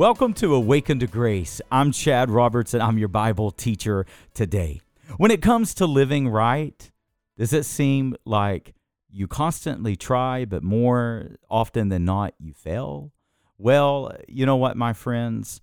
Welcome to Awakened to Grace. I'm Chad Roberts and I'm your Bible teacher today. When it comes to living right, does it seem like you constantly try, but more often than not, you fail? Well, you know what, my friends?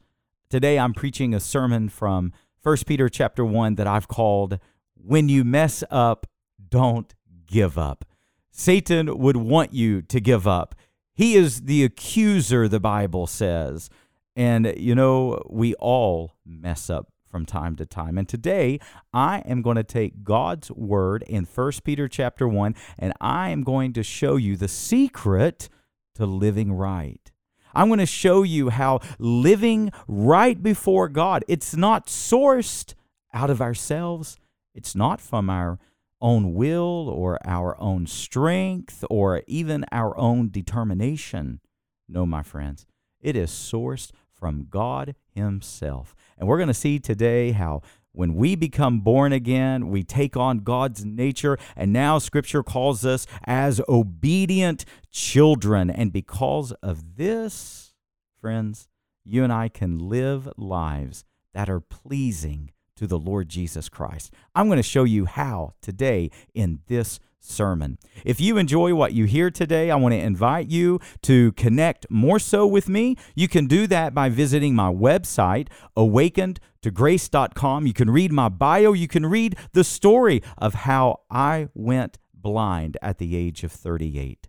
Today I'm preaching a sermon from 1 Peter chapter 1 that I've called When You Mess Up, Don't Give Up. Satan would want you to give up. He is the accuser, the Bible says. And, you know, we all mess up from time to time. And today I am going to take God's word in 1 Peter chapter 1 and I am going to show you the secret to living right. I'm going to show you how living right before God, it's not sourced out of ourselves. It's not from our own will or our own strength or even our own determination. No, my friends, it is sourced from God Himself. And we're going to see today how when we become born again, we take on God's nature, and now Scripture calls us as obedient children. And because of this, friends, you and I can live lives that are pleasing to the Lord Jesus Christ. I'm going to show you how today in this sermon. If you enjoy what you hear today, I want to invite you to connect more so with me. You can do that by visiting my website, awakenedtograce.com. You can read my bio, you can read the story of how I went blind at the age of 38.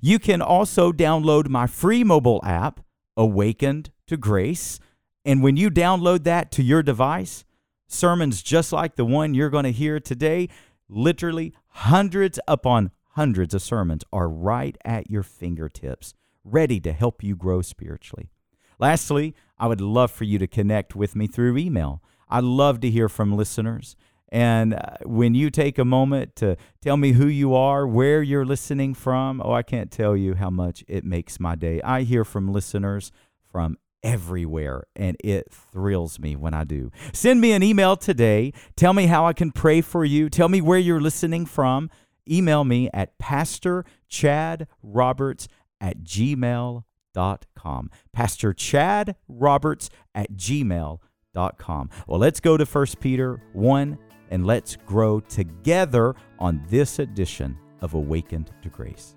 You can also download my free mobile app, Awakened to Grace. And when you download that to your device, sermons just like the one you're going to hear today, literally hundreds upon hundreds of sermons are right at your fingertips, ready to help you grow spiritually. Lastly, I would love for you to connect with me through email. I love to hear from listeners. And uh, when you take a moment to tell me who you are, where you're listening from, oh, I can't tell you how much it makes my day. I hear from listeners from everywhere, and it thrills me when I do. Send me an email today. Tell me how I can pray for you. Tell me where you're listening from. Email me at Pastor Chad Roberts at gmail.com. Pastor Chad Roberts at gmail.com. Well, let's go to 1 Peter 1 and let's grow together on this edition of Awakened to Grace.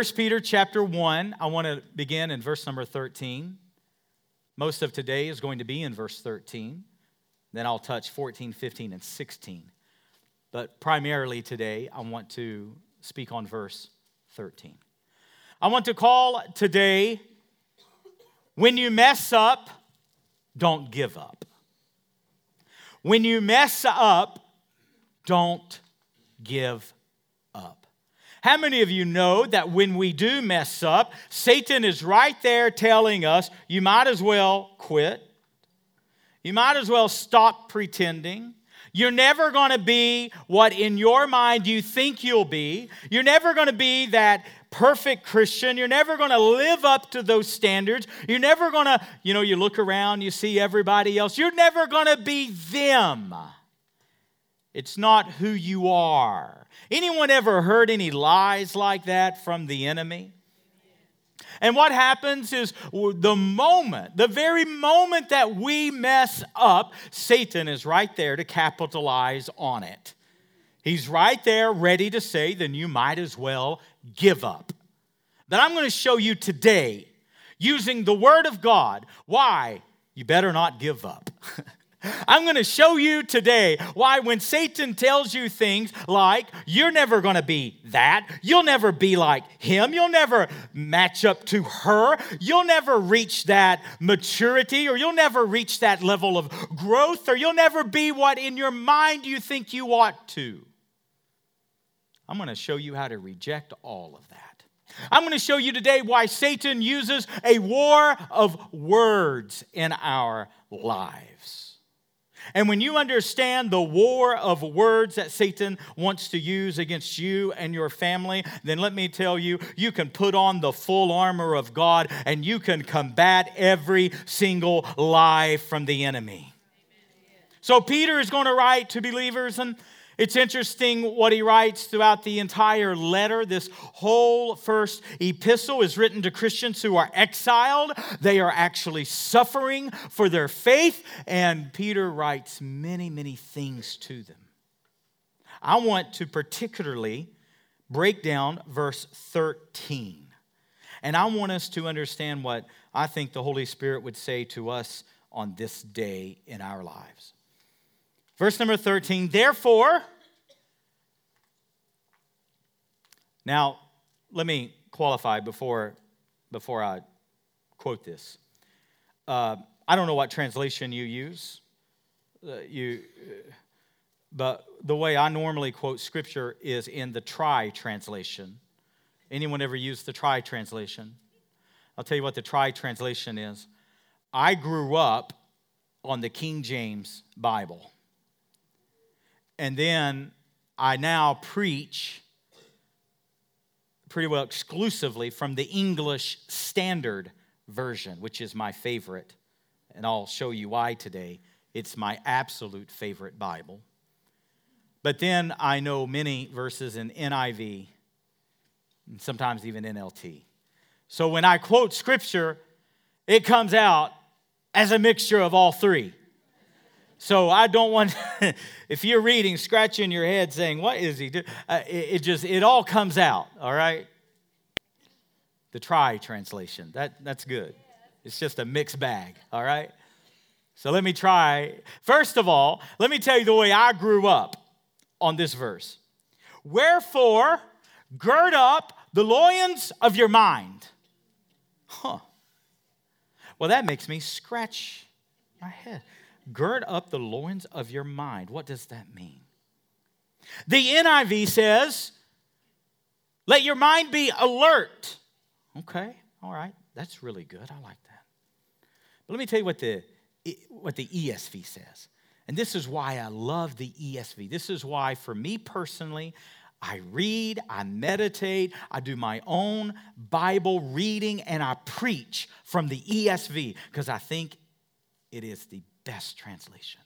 First Peter chapter 1, I want to begin in verse number 13. Most of today is going to be in verse 13. Then I'll touch 14, 15, and 16. But primarily today, I want to speak on verse 13. I want to call today, when you mess up, don't give up. When you mess up, don't give how many of you know that when we do mess up, Satan is right there telling us, you might as well quit? You might as well stop pretending. You're never going to be what in your mind you think you'll be. You're never going to be that perfect Christian. You're never going to live up to those standards. You're never going to, you know, you look around, you see everybody else. You're never going to be them. It's not who you are. Anyone ever heard any lies like that from the enemy? And what happens is the moment, the very moment that we mess up, Satan is right there to capitalize on it. He's right there ready to say, then you might as well give up. That I'm going to show you today, using the Word of God, why you better not give up. I'm going to show you today why when Satan tells you things like, you're never going to be that, you'll never be like him, you'll never match up to her, you'll never reach that maturity, or you'll never reach that level of growth, or you'll never be what in your mind you think you ought to. I'm going to show you how to reject all of that. I'm going to show you today why Satan uses a war of words in our lives. And when you understand the war of words that Satan wants to use against you and your family, then let me tell you, you can put on the full armor of God and you can combat every single lie from the enemy. So Peter is going to write to believers, and it's interesting what he writes throughout the entire letter. This whole first epistle is written to Christians who are exiled. They are actually suffering for their faith, and Peter writes many, many things to them. I want to particularly break down verse 13. And I want us to understand what I think the Holy Spirit would say to us on this day in our lives. Verse number 13, therefore, now let me qualify before, before I quote this. Uh, I don't know what translation you use. Uh, you, but the way I normally quote scripture is in the Tri translation. Anyone ever used the Tri translation? I'll tell you what the Tri translation is. I grew up on the King James Bible. And then I now preach pretty well exclusively from the English Standard Version, which is my favorite. And I'll show you why today. It's my absolute favorite Bible. But then I know many verses in NIV, and sometimes even NLT. So when I quote scripture, it comes out as a mixture of all three. So I don't want, if you're reading, scratching your head saying, What is he doing? Uh, it, it, just, it all comes out, all right? The try translation, that, that's good. It's just a mixed bag, all right? So let me try. First of all, let me tell you the way I grew up on this verse. Wherefore, gird up the loins of your mind. Huh. Well, that makes me scratch my head. Gird up the loins of your mind. What does that mean? The NIV says, let your mind be alert. Okay, all right, that's really good. I like that. But let me tell you what the, what the ESV says. And this is why I love the ESV. This is why, for me personally, I read, I meditate, I do my own Bible reading, and I preach from the ESV because I think it is the best translation.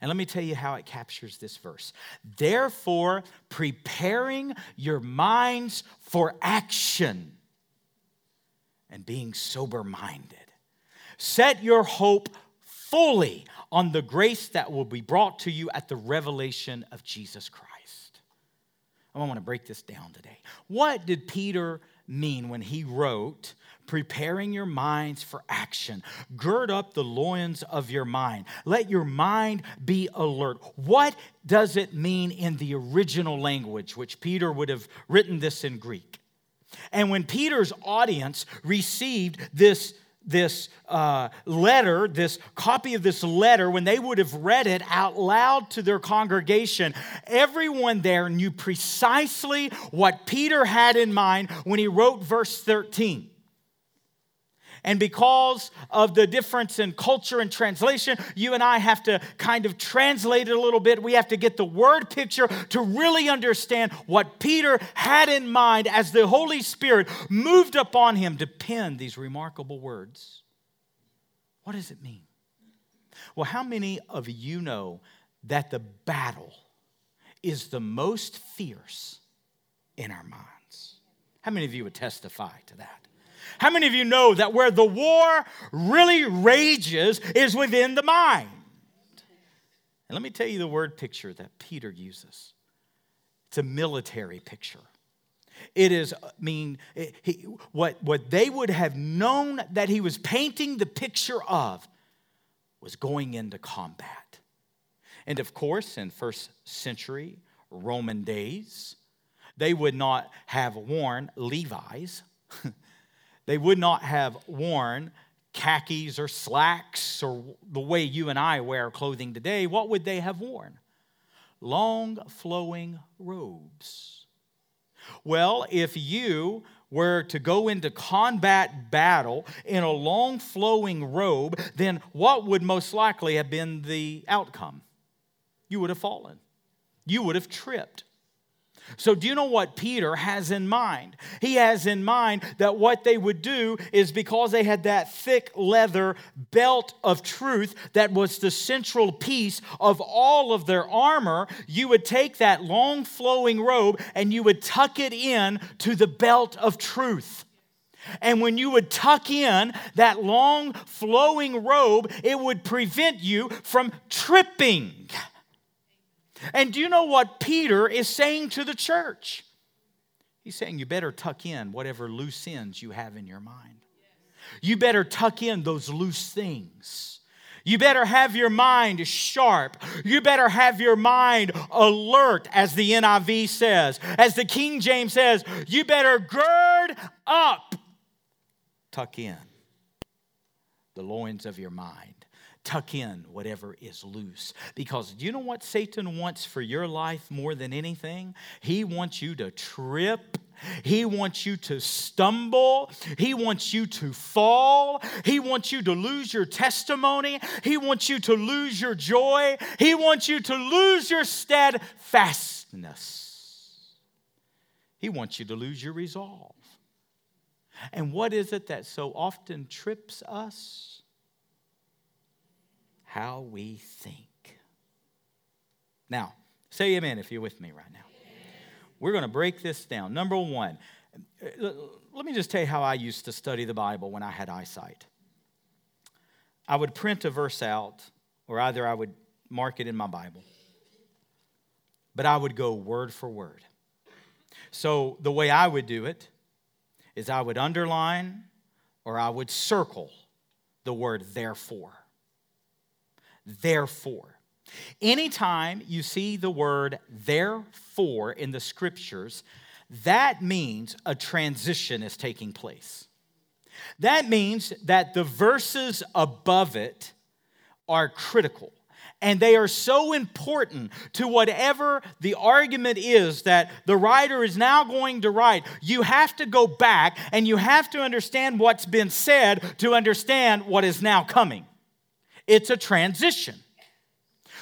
And let me tell you how it captures this verse. Therefore, preparing your minds for action and being sober minded. Set your hope fully on the grace that will be brought to you at the revelation of Jesus Christ. I want to break this down today. What did Peter mean when he wrote, preparing your minds for action. Gird up the loins of your mind. Let your mind be alert. What does it mean in the original language, which Peter would have written this in Greek? And when Peter's audience received this this uh, letter, this copy of this letter, when they would have read it out loud to their congregation, everyone there knew precisely what Peter had in mind when he wrote verse 13. And because of the difference in culture and translation, you and I have to kind of translate it a little bit. We have to get the word picture to really understand what Peter had in mind as the Holy Spirit moved upon him to pen these remarkable words. What does it mean? Well, how many of you know that the battle is the most fierce in our minds? How many of you would testify to that? How many of you know that where the war really rages is within the mind? And let me tell you the word picture that Peter uses it's a military picture. It is, I mean, he, what, what they would have known that he was painting the picture of was going into combat. And of course, in first century Roman days, they would not have worn Levi's. They would not have worn khakis or slacks or the way you and I wear clothing today. What would they have worn? Long flowing robes. Well, if you were to go into combat battle in a long flowing robe, then what would most likely have been the outcome? You would have fallen, you would have tripped. So, do you know what Peter has in mind? He has in mind that what they would do is because they had that thick leather belt of truth that was the central piece of all of their armor, you would take that long flowing robe and you would tuck it in to the belt of truth. And when you would tuck in that long flowing robe, it would prevent you from tripping. And do you know what Peter is saying to the church? He's saying you better tuck in whatever loose ends you have in your mind. You better tuck in those loose things. You better have your mind sharp. You better have your mind alert, as the NIV says. As the King James says, you better gird up. Tuck in the loins of your mind tuck in whatever is loose. Because you know what Satan wants for your life more than anything? He wants you to trip. He wants you to stumble. He wants you to fall. He wants you to lose your testimony. He wants you to lose your joy. He wants you to lose your steadfastness. He wants you to lose your resolve. And what is it that so often trips us? How we think. Now, say amen if you're with me right now. We're going to break this down. Number one, uh, let me just tell you how I used to study the Bible when I had eyesight. I would print a verse out, or either I would mark it in my Bible, but I would go word for word. So the way I would do it is I would underline or I would circle the word therefore therefore. Anytime you see the word therefore in the scriptures, that means a transition is taking place. That means that the verses above it are critical. And they are so important to whatever the argument is that the writer is now going to write. You have to go back and you have to understand what's been said to understand what is now coming. It's a transition.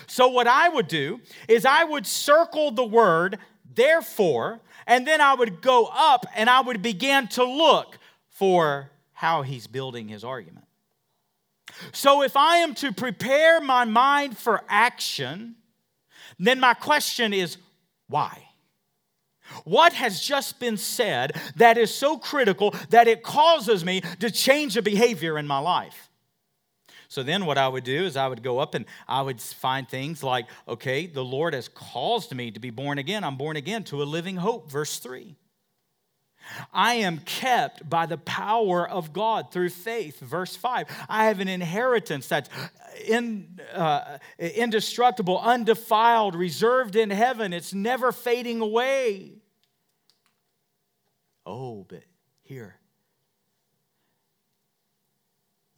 So, what I would do is I would circle the word therefore, and then I would go up and I would begin to look for how he's building his argument. So, if I am to prepare my mind for action, then my question is why? What has just been said that is so critical that it causes me to change a behavior in my life? So then what I would do is I would go up and I would find things like, okay, the Lord has caused me to be born again. I'm born again to a living hope, verse 3. I am kept by the power of God through faith. Verse 5. I have an inheritance that's in, uh, indestructible, undefiled, reserved in heaven. It's never fading away. Oh, but here,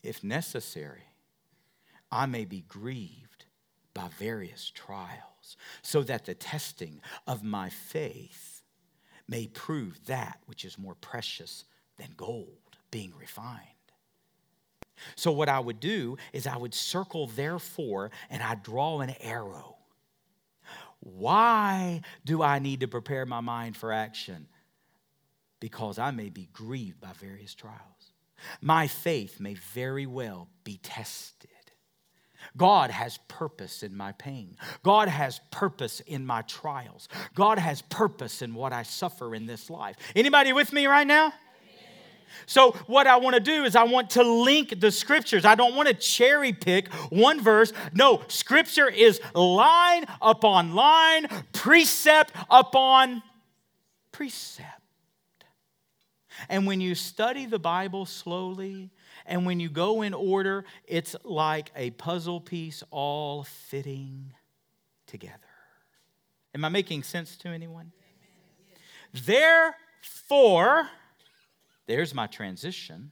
if necessary, I may be grieved by various trials, so that the testing of my faith may prove that which is more precious than gold being refined. So, what I would do is I would circle therefore and I draw an arrow. Why do I need to prepare my mind for action? Because I may be grieved by various trials. My faith may very well be tested. God has purpose in my pain. God has purpose in my trials. God has purpose in what I suffer in this life. Anybody with me right now? So, what I want to do is, I want to link the scriptures. I don't want to cherry pick one verse. No, scripture is line upon line, precept upon precept. And when you study the Bible slowly and when you go in order, it's like a puzzle piece all fitting together. Am I making sense to anyone? Therefore, there's my transition.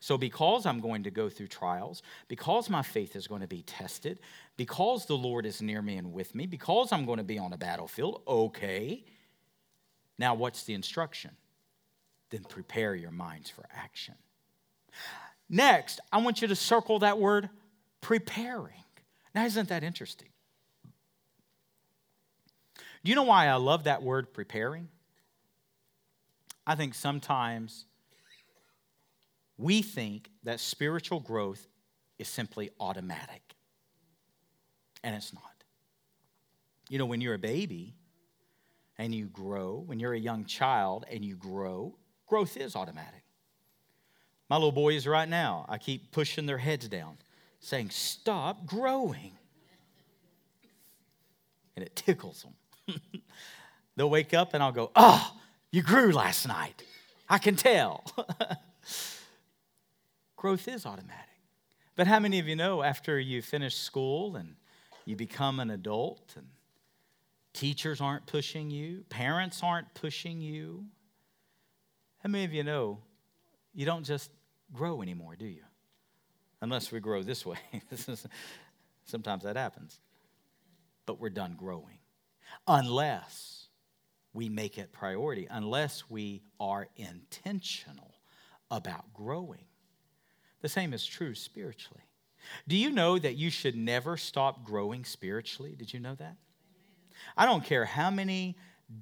So, because I'm going to go through trials, because my faith is going to be tested, because the Lord is near me and with me, because I'm going to be on a battlefield, okay. Now, what's the instruction? Then prepare your minds for action. Next, I want you to circle that word preparing. Now, isn't that interesting? Do you know why I love that word preparing? I think sometimes we think that spiritual growth is simply automatic, and it's not. You know, when you're a baby and you grow, when you're a young child and you grow, growth is automatic. My little boys right now, I keep pushing their heads down, saying, Stop growing. And it tickles them. They'll wake up and I'll go, Oh, you grew last night. I can tell. growth is automatic. But how many of you know after you finish school and you become an adult and teachers aren't pushing you, parents aren't pushing you? How many of you know you don't just grow anymore, do you? Unless we grow this way. Sometimes that happens. But we're done growing. Unless we make it priority, unless we are intentional about growing. The same is true spiritually. Do you know that you should never stop growing spiritually? Did you know that? I don't care how many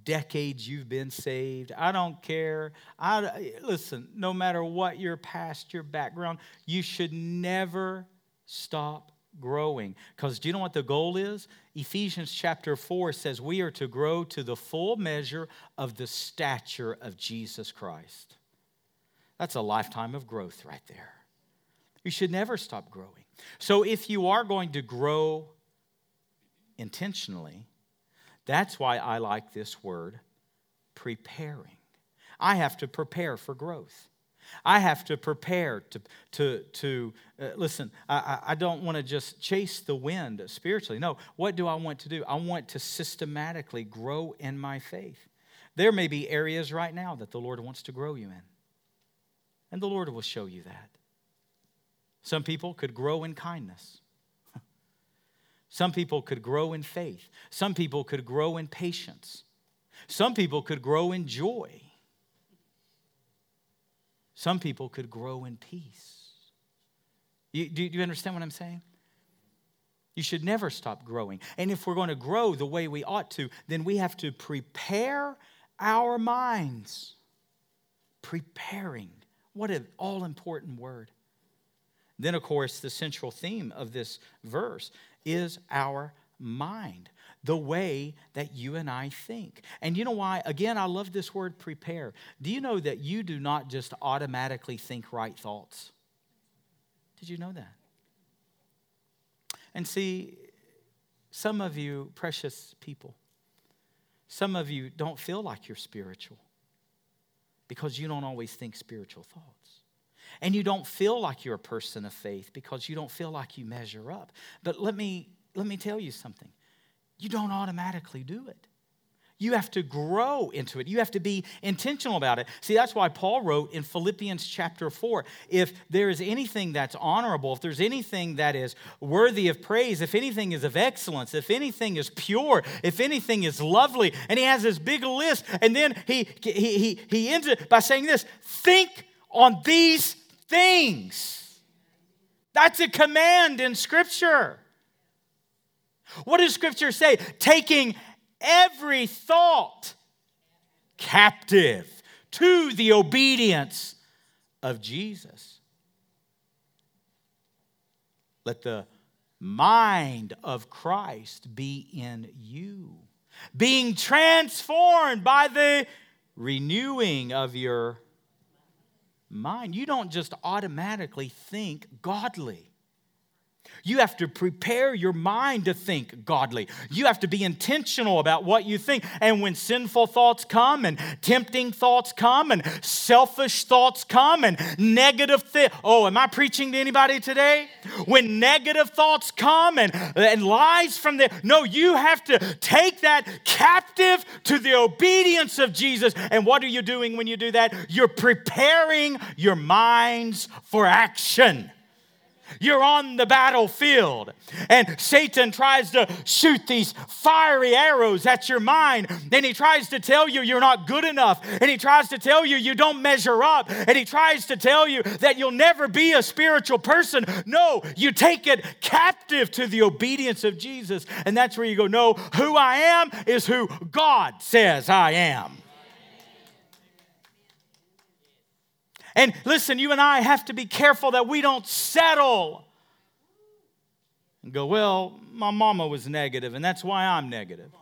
decades you've been saved. I don't care. I, listen, no matter what your past, your background, you should never stop growing. Because do you know what the goal is? Ephesians chapter 4 says we are to grow to the full measure of the stature of Jesus Christ. That's a lifetime of growth right there. You should never stop growing. So if you are going to grow intentionally, that's why I like this word, preparing. I have to prepare for growth. I have to prepare to, to, to uh, listen, I, I don't want to just chase the wind spiritually. No, what do I want to do? I want to systematically grow in my faith. There may be areas right now that the Lord wants to grow you in, and the Lord will show you that. Some people could grow in kindness. Some people could grow in faith. Some people could grow in patience. Some people could grow in joy. Some people could grow in peace. You, do, do you understand what I'm saying? You should never stop growing. And if we're going to grow the way we ought to, then we have to prepare our minds. Preparing. What an all important word. Then, of course, the central theme of this verse is our mind, the way that you and I think. And you know why? Again, I love this word prepare. Do you know that you do not just automatically think right thoughts? Did you know that? And see, some of you, precious people, some of you don't feel like you're spiritual because you don't always think spiritual thoughts. And you don't feel like you're a person of faith because you don't feel like you measure up. But let me, let me tell you something you don't automatically do it. You have to grow into it. You have to be intentional about it. See, that's why Paul wrote in Philippians chapter 4 if there is anything that's honorable, if there's anything that is worthy of praise, if anything is of excellence, if anything is pure, if anything is lovely, and he has this big list, and then he, he, he, he ends it by saying this think on these things. That's a command in Scripture. What does Scripture say? Taking every thought captive to the obedience of Jesus. Let the mind of Christ be in you, being transformed by the renewing of your mind. You don't just automatically think godly. You have to prepare your mind to think godly. You have to be intentional about what you think. And when sinful thoughts come, and tempting thoughts come, and selfish thoughts come, and negative th- oh, am I preaching to anybody today? When negative thoughts come and, and lies from there, no, you have to take that captive to the obedience of Jesus. And what are you doing when you do that? You're preparing your minds for action. You're on the battlefield, and Satan tries to shoot these fiery arrows at your mind. And he tries to tell you you're not good enough, and he tries to tell you you don't measure up, and he tries to tell you that you'll never be a spiritual person. No, you take it captive to the obedience of Jesus, and that's where you go, No, who I am is who God says I am. And listen, you and I have to be careful that we don't settle and go, well, my mama was negative, and that's why I'm negative.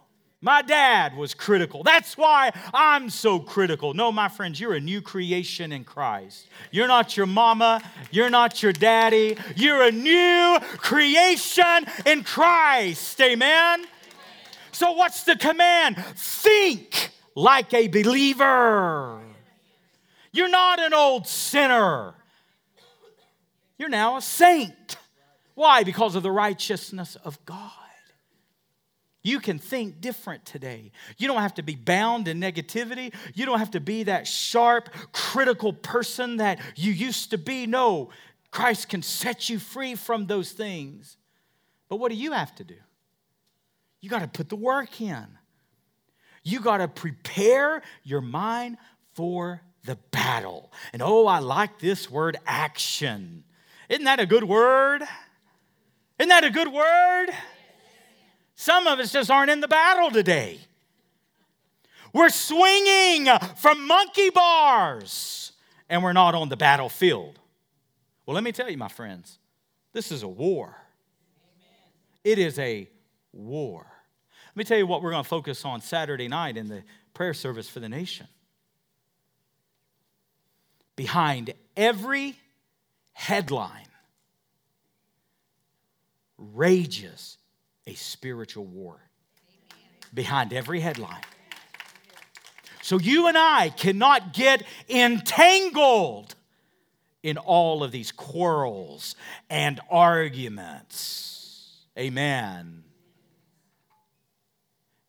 My dad was critical. That's why I'm so critical. No, my friends, you're a new creation in Christ. You're not your mama. You're not your daddy. You're a new creation in Christ. Amen? So, what's the command? Think like a believer. You're not an old sinner. You're now a saint. Why? Because of the righteousness of God. You can think different today. You don't have to be bound in negativity. You don't have to be that sharp, critical person that you used to be. No, Christ can set you free from those things. But what do you have to do? You got to put the work in. You got to prepare your mind for the battle. And oh, I like this word action. Isn't that a good word? Isn't that a good word? Some of us just aren't in the battle today. We're swinging from monkey bars and we're not on the battlefield. Well, let me tell you, my friends, this is a war. It is a war. Let me tell you what we're going to focus on Saturday night in the prayer service for the nation behind every headline rages a spiritual war. Behind every headline. So you and I cannot get entangled in all of these quarrels and arguments. Amen.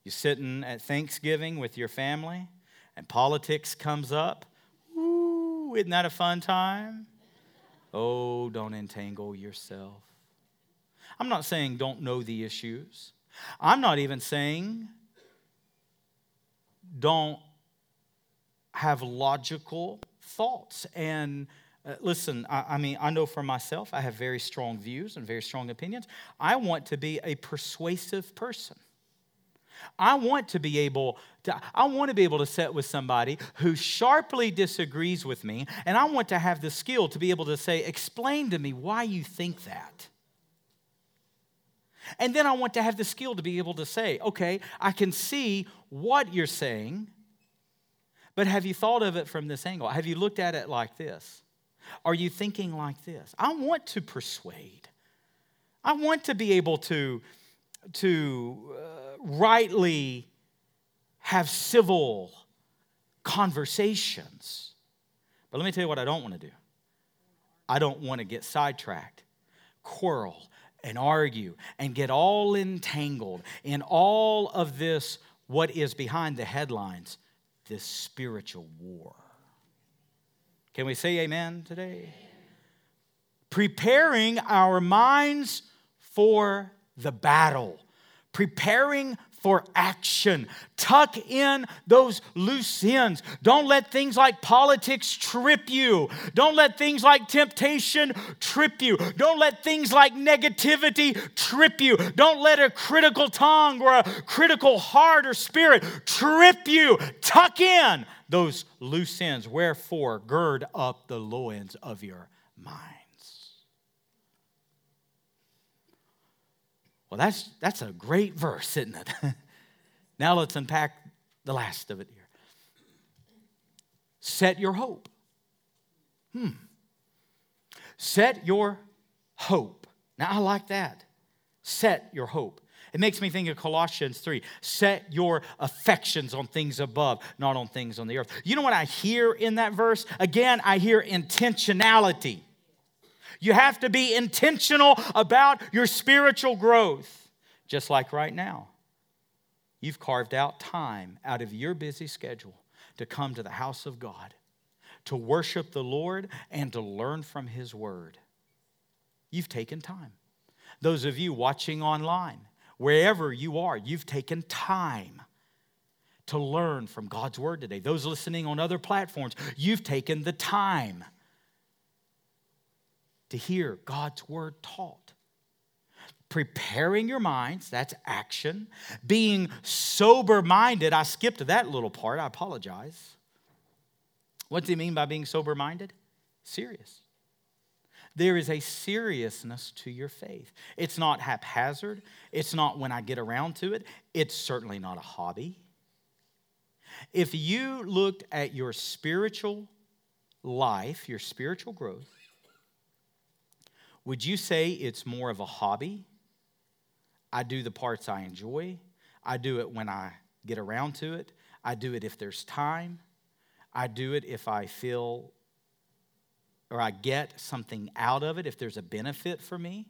You're sitting at Thanksgiving with your family, and politics comes up isn't that a fun time? Oh, don't entangle yourself. I'm not saying don't know the issues. I'm not even saying don't have logical thoughts. And uh, listen, I, I mean, I know for myself, I have very strong views and very strong opinions. I want to be a persuasive person. I want to be able to, I want to be able to sit with somebody who sharply disagrees with me, and I want to have the skill to be able to say, explain to me why you think that. And then I want to have the skill to be able to say, okay, I can see what you're saying, but have you thought of it from this angle? Have you looked at it like this? Are you thinking like this? I want to persuade. I want to be able to, to uh, rightly have civil conversations. But let me tell you what I don't want to do. I don't want to get sidetracked, quarrel, and argue, and get all entangled in all of this, what is behind the headlines, this spiritual war. Can we say amen today? Preparing our minds for the battle preparing for action. Tuck in those loose ends. Don't let things like politics trip you. Don't let things like temptation trip you. Don't let things like negativity trip you. Don't let a critical tongue or a critical heart or spirit trip you. Tuck in those loose ends. Wherefore, gird up the loins of your mind. Well, that's, that's a great verse, isn't it? now let's unpack the last of it here. Set your hope. Hmm. Set your hope. Now, I like that. Set your hope. It makes me think of Colossians 3. Set your affections on things above, not on things on the earth. You know what I hear in that verse? Again, I hear intentionality. You have to be intentional about your spiritual growth, just like right now. You've carved out time out of your busy schedule to come to the house of God, to worship the Lord, and to learn from His Word. you've taken time. Those of you watching online, wherever you are, you've taken time to learn from God's Word today. Those listening on other platforms, you've taken the time to hear God's Word taught. Preparing your minds, that's action. Being sober minded, I skipped that little part, I apologize. What does he mean by being sober minded? Serious. There is a seriousness to your faith. It's not haphazard. It's not when I get around to it. It's certainly not a hobby. If you looked at your spiritual life, your spiritual growth, would you say it's more of a hobby? I do the parts I enjoy. I do it when I get around to it. I do it if there's time. I do it if I feel or I get something out of it, if there's a benefit for me?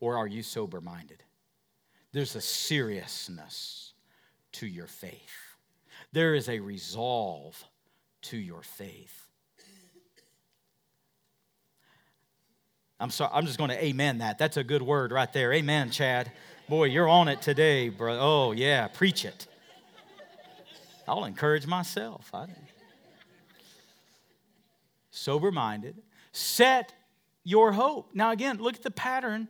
Or are you sober minded? There's a seriousness to your faith, there is a resolve to your faith. I'm sorry, I'm just going to amen that. That's a good word right there. Amen, Chad. Boy, you're on it today, bro. Oh, yeah, preach it. I'll encourage myself. Sober minded, set your hope. Now, again, look at the pattern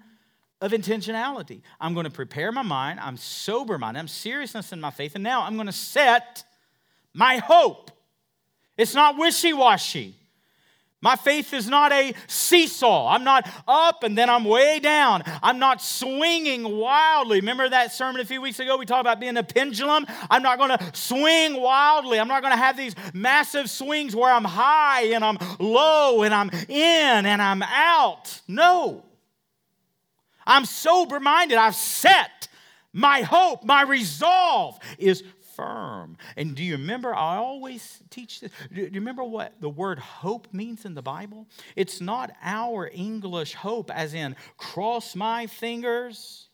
of intentionality. I'm going to prepare my mind, I'm sober minded, I'm seriousness in my faith, and now I'm going to set my hope. It's not wishy washy. My faith is not a seesaw. I'm not up and then I'm way down. I'm not swinging wildly. Remember that sermon a few weeks ago? We talked about being a pendulum. I'm not going to swing wildly. I'm not going to have these massive swings where I'm high and I'm low and I'm in and I'm out. No. I'm sober minded. I've set my hope, my resolve is firm. And do you remember? I always teach this. Do you remember what the word hope means in the Bible? It's not our English hope, as in cross my fingers.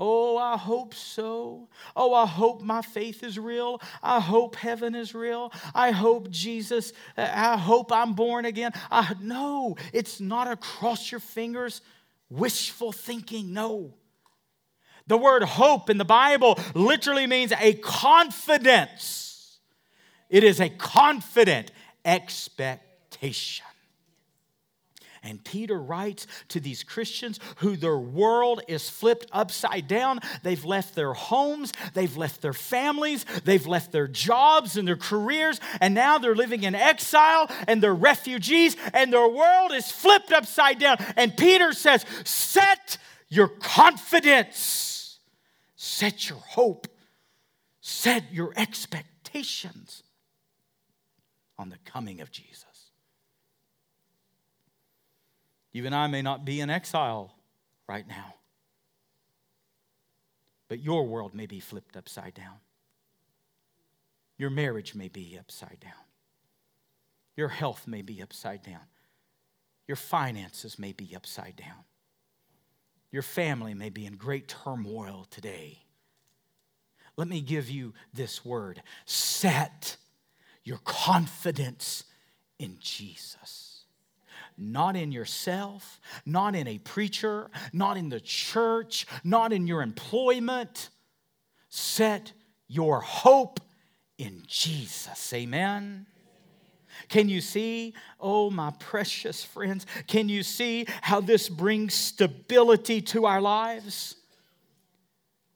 Oh, I hope so. Oh, I hope my faith is real. I hope heaven is real. I hope Jesus, uh, I hope I'm born again. I, no, it's not a cross your fingers wishful thinking. No. The word hope in the Bible literally means a confidence. It is a confident expectation. And Peter writes to these Christians who their world is flipped upside down. They've left their homes, they've left their families, they've left their jobs and their careers, and now they're living in exile and they're refugees, and their world is flipped upside down. And Peter says, Set your confidence Set your hope, set your expectations on the coming of Jesus. You and I may not be in exile right now, but your world may be flipped upside down. Your marriage may be upside down. Your health may be upside down. Your finances may be upside down. Your family may be in great turmoil today. Let me give you this word set your confidence in Jesus. Not in yourself, not in a preacher, not in the church, not in your employment. Set your hope in Jesus. Amen. Can you see, oh, my precious friends, can you see how this brings stability to our lives?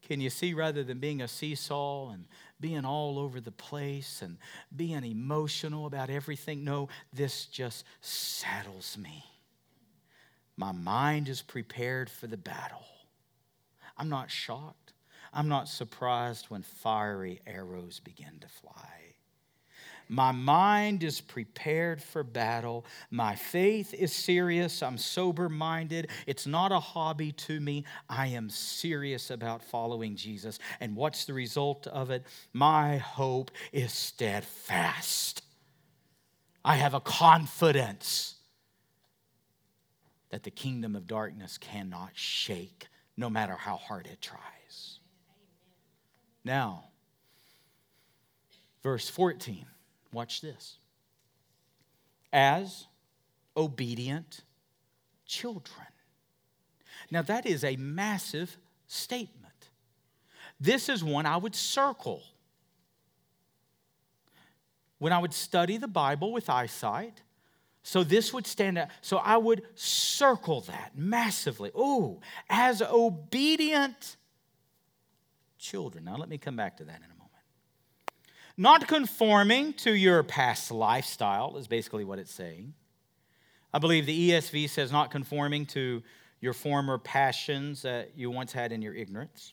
Can you see rather than being a seesaw and being all over the place and being emotional about everything? No, this just saddles me. My mind is prepared for the battle. I'm not shocked. I'm not surprised when fiery arrows begin to fly. My mind is prepared for battle. My faith is serious. I'm sober minded. It's not a hobby to me. I am serious about following Jesus. And what's the result of it? My hope is steadfast. I have a confidence that the kingdom of darkness cannot shake, no matter how hard it tries. Now, verse 14. Watch this. As obedient children. Now, that is a massive statement. This is one I would circle. When I would study the Bible with eyesight, so this would stand out. So I would circle that massively. Oh, as obedient children. Now let me come back to that in a moment. Not conforming to your past lifestyle is basically what it's saying. I believe the ESV says not conforming to your former passions that you once had in your ignorance.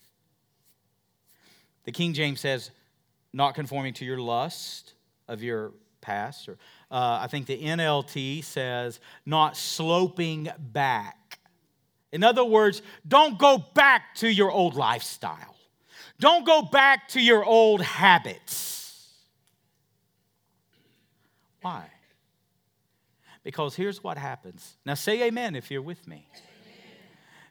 The King James says not conforming to your lust of your past. Or uh, I think the NLT says not sloping back. In other words, don't go back to your old lifestyle. Don't go back to your old habits. Why? Because here's what happens. Now say amen if you're with me.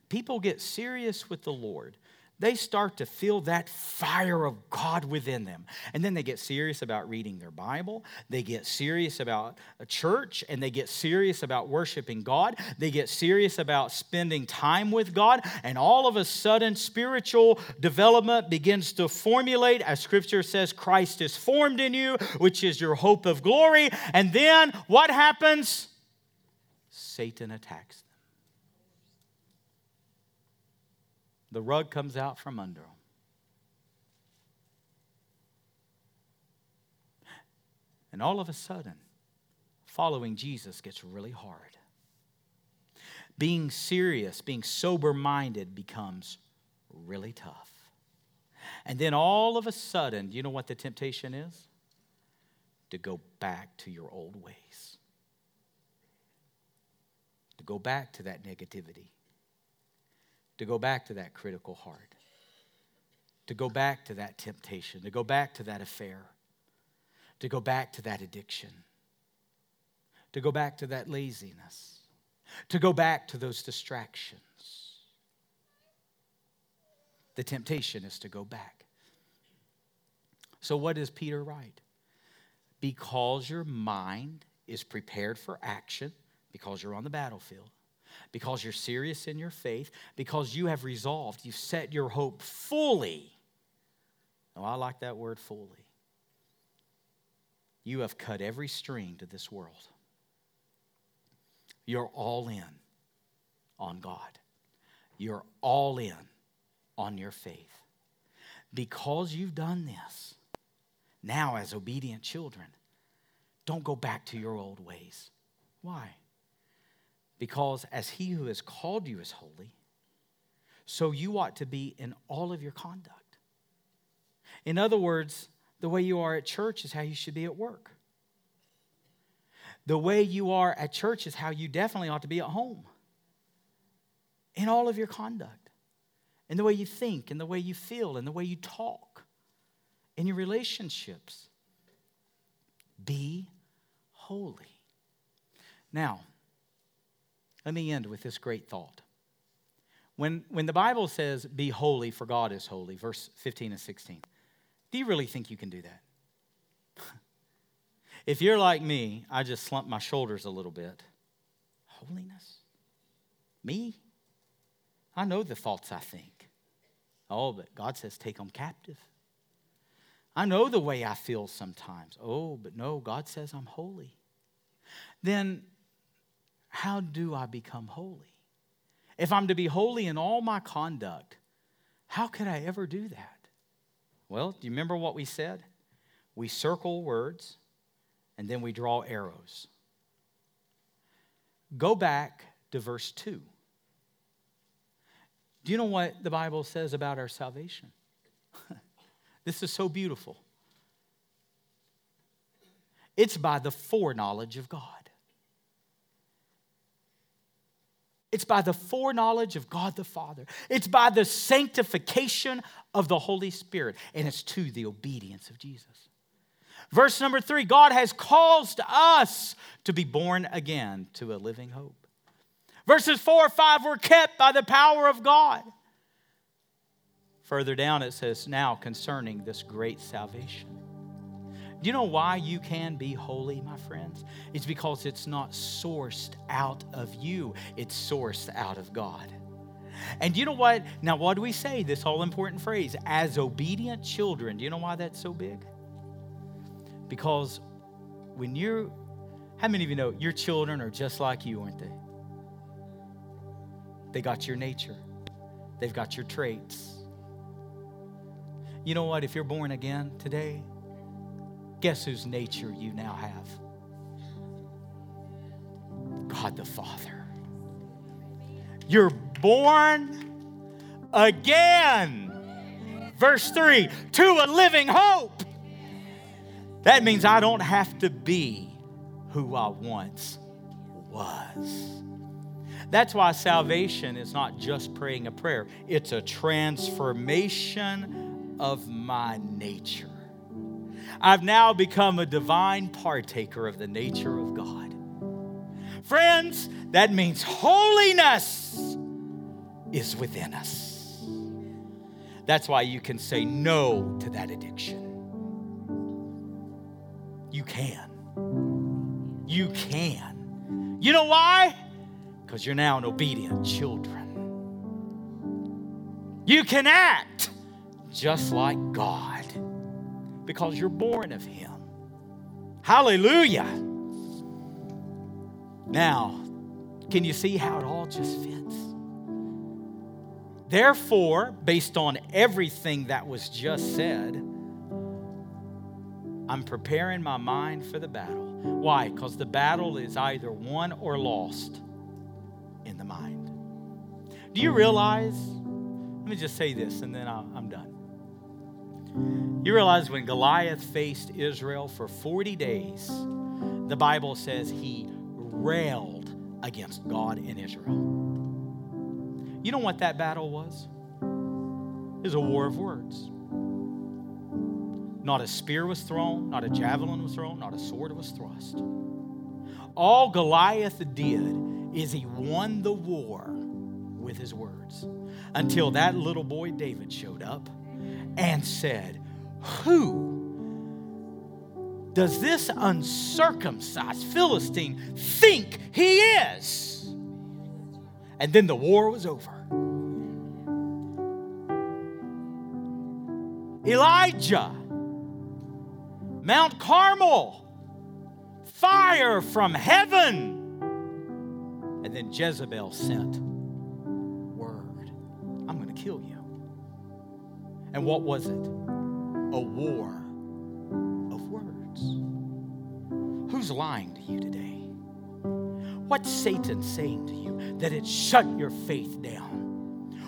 People get serious with the Lord they start to feel that fire of God within them. And then they get serious about reading their Bible. They get serious about a church and they get serious about worshiping God. They get serious about spending time with God. And all of a sudden, spiritual development begins to formulate. As scripture says, Christ is formed in you, which is your hope of glory. And then what happens? Satan attacks them. The rug comes out from under them. And all of a sudden, following Jesus gets really hard. Being serious, being sober minded becomes really tough. And then all of a sudden, you know what the temptation is? To go back to your old ways, to go back to that negativity to go back to that critical heart, to go back to that temptation, to go back to that affair, to go back to that addiction, to go back to that laziness, to go back to those distractions. The temptation is to go back. So, what does Peter write? Because your mind is prepared for action, because you're on the battlefield, because you're serious in your faith, because you have resolved, you've set your hope fully. Oh, I like that word fully. You have cut every string to this world. You're all in on God. You're all in on your faith. Because you've done this, now as obedient children, don't go back to your old ways. Why? Because as he who has called you is holy, so you ought to be in all of your conduct. In other words, the way you are at church is how you should be at work. The way you are at church is how you definitely ought to be at home. In all of your conduct, in the way you think, in the way you feel, in the way you talk, in your relationships. Be holy. Now, let me end with this great thought. When, when the Bible says, be holy, for God is holy, verse 15 and 16, do you really think you can do that? if you're like me, I just slump my shoulders a little bit. Holiness? Me? I know the thoughts I think. Oh, but God says, take them captive. I know the way I feel sometimes. Oh, but no, God says I'm holy. Then how do I become holy? If I'm to be holy in all my conduct, how could I ever do that? Well, do you remember what we said? We circle words and then we draw arrows. Go back to verse 2. Do you know what the Bible says about our salvation? this is so beautiful. It's by the foreknowledge of God. It's by the foreknowledge of God the Father. It's by the sanctification of the Holy Spirit. And it's to the obedience of Jesus. Verse number three God has caused us to be born again to a living hope. Verses four or five were kept by the power of God. Further down it says, now concerning this great salvation. Do you know why you can be holy, my friends? It's because it's not sourced out of you, it's sourced out of God. And you know what? Now, what do we say? This all important phrase, as obedient children. Do you know why that's so big? Because when you're, how many of you know your children are just like you, aren't they? They got your nature, they've got your traits. You know what? If you're born again today, guess whose nature you now have? God the Father. You're born again. Verse 3 to a living hope. That means I don't have to be who I once was. That's why salvation is not just praying a prayer, it's a transformation of my nature. I've now become a divine partaker of the nature of God. Friends, that means holiness is within us. That's why you can say no to that addiction. You can. You can. You know why? Because you're now an obedient children. You can act just like God because you're born of Him. Hallelujah. Now, can you see how it all just fits? Therefore, based on everything that was just said, I'm preparing my mind for the battle. Why? Because the battle is either won or lost in the mind. Do you realize? Let me just say this and then I'm done. You realize when Goliath faced Israel for 40 days, the Bible says he railed against God and Israel. You know what that battle was? It was a war of words. Not a spear was thrown, not a javelin was thrown, not a sword was thrust. All Goliath did is he won the war with his words until that little boy David showed up and said, Who does this uncircumcised Philistine think he is? And then the war was over. Elijah, Mount Carmel, fire from heaven. And then Jezebel sent word I'm going to kill you. And what was it? A war of words. Who's lying to you today? What's Satan saying to you that it shut your faith down?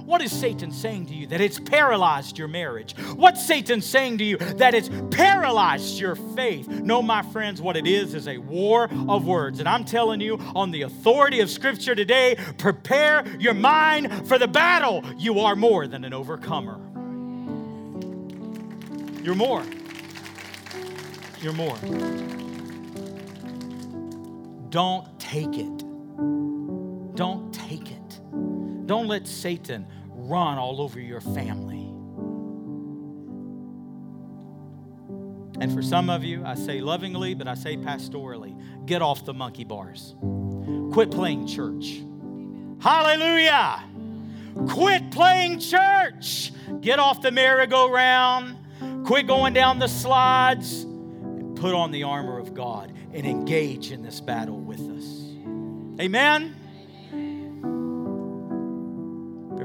What is Satan saying to you that it's paralyzed your marriage? What's Satan saying to you that it's paralyzed your faith? No, my friends, what it is is a war of words. And I'm telling you, on the authority of Scripture today, prepare your mind for the battle. You are more than an overcomer. You're more. You're more. Don't take it. Don't take it. Don't let Satan run all over your family. And for some of you, I say lovingly, but I say pastorally get off the monkey bars. Quit playing church. Hallelujah. Quit playing church. Get off the merry-go-round. Quit going down the slides. And put on the armor of God and engage in this battle with us. Amen.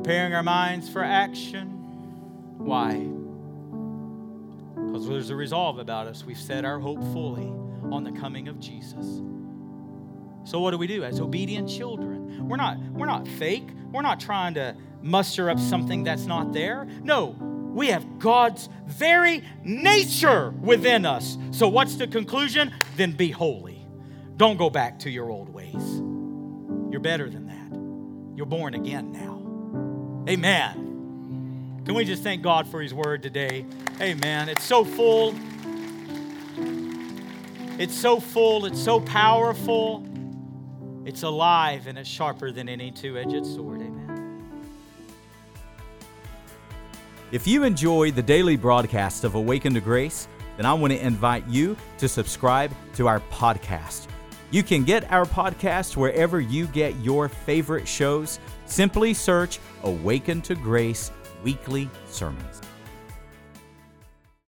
preparing our minds for action. Why? Because there's a resolve about us. We've set our hope fully on the coming of Jesus. So what do we do as obedient children? We're not we're not fake. We're not trying to muster up something that's not there. No, we have God's very nature within us. So what's the conclusion? Then be holy. Don't go back to your old ways. You're better than that. You're born again now. Amen. Can we just thank God for His word today? Amen. It's so full. It's so full. It's so powerful. It's alive and it's sharper than any two edged sword. If you enjoy the daily broadcast of Awakened to Grace, then I want to invite you to subscribe to our podcast. You can get our podcast wherever you get your favorite shows. Simply search Awakened to Grace Weekly Sermons.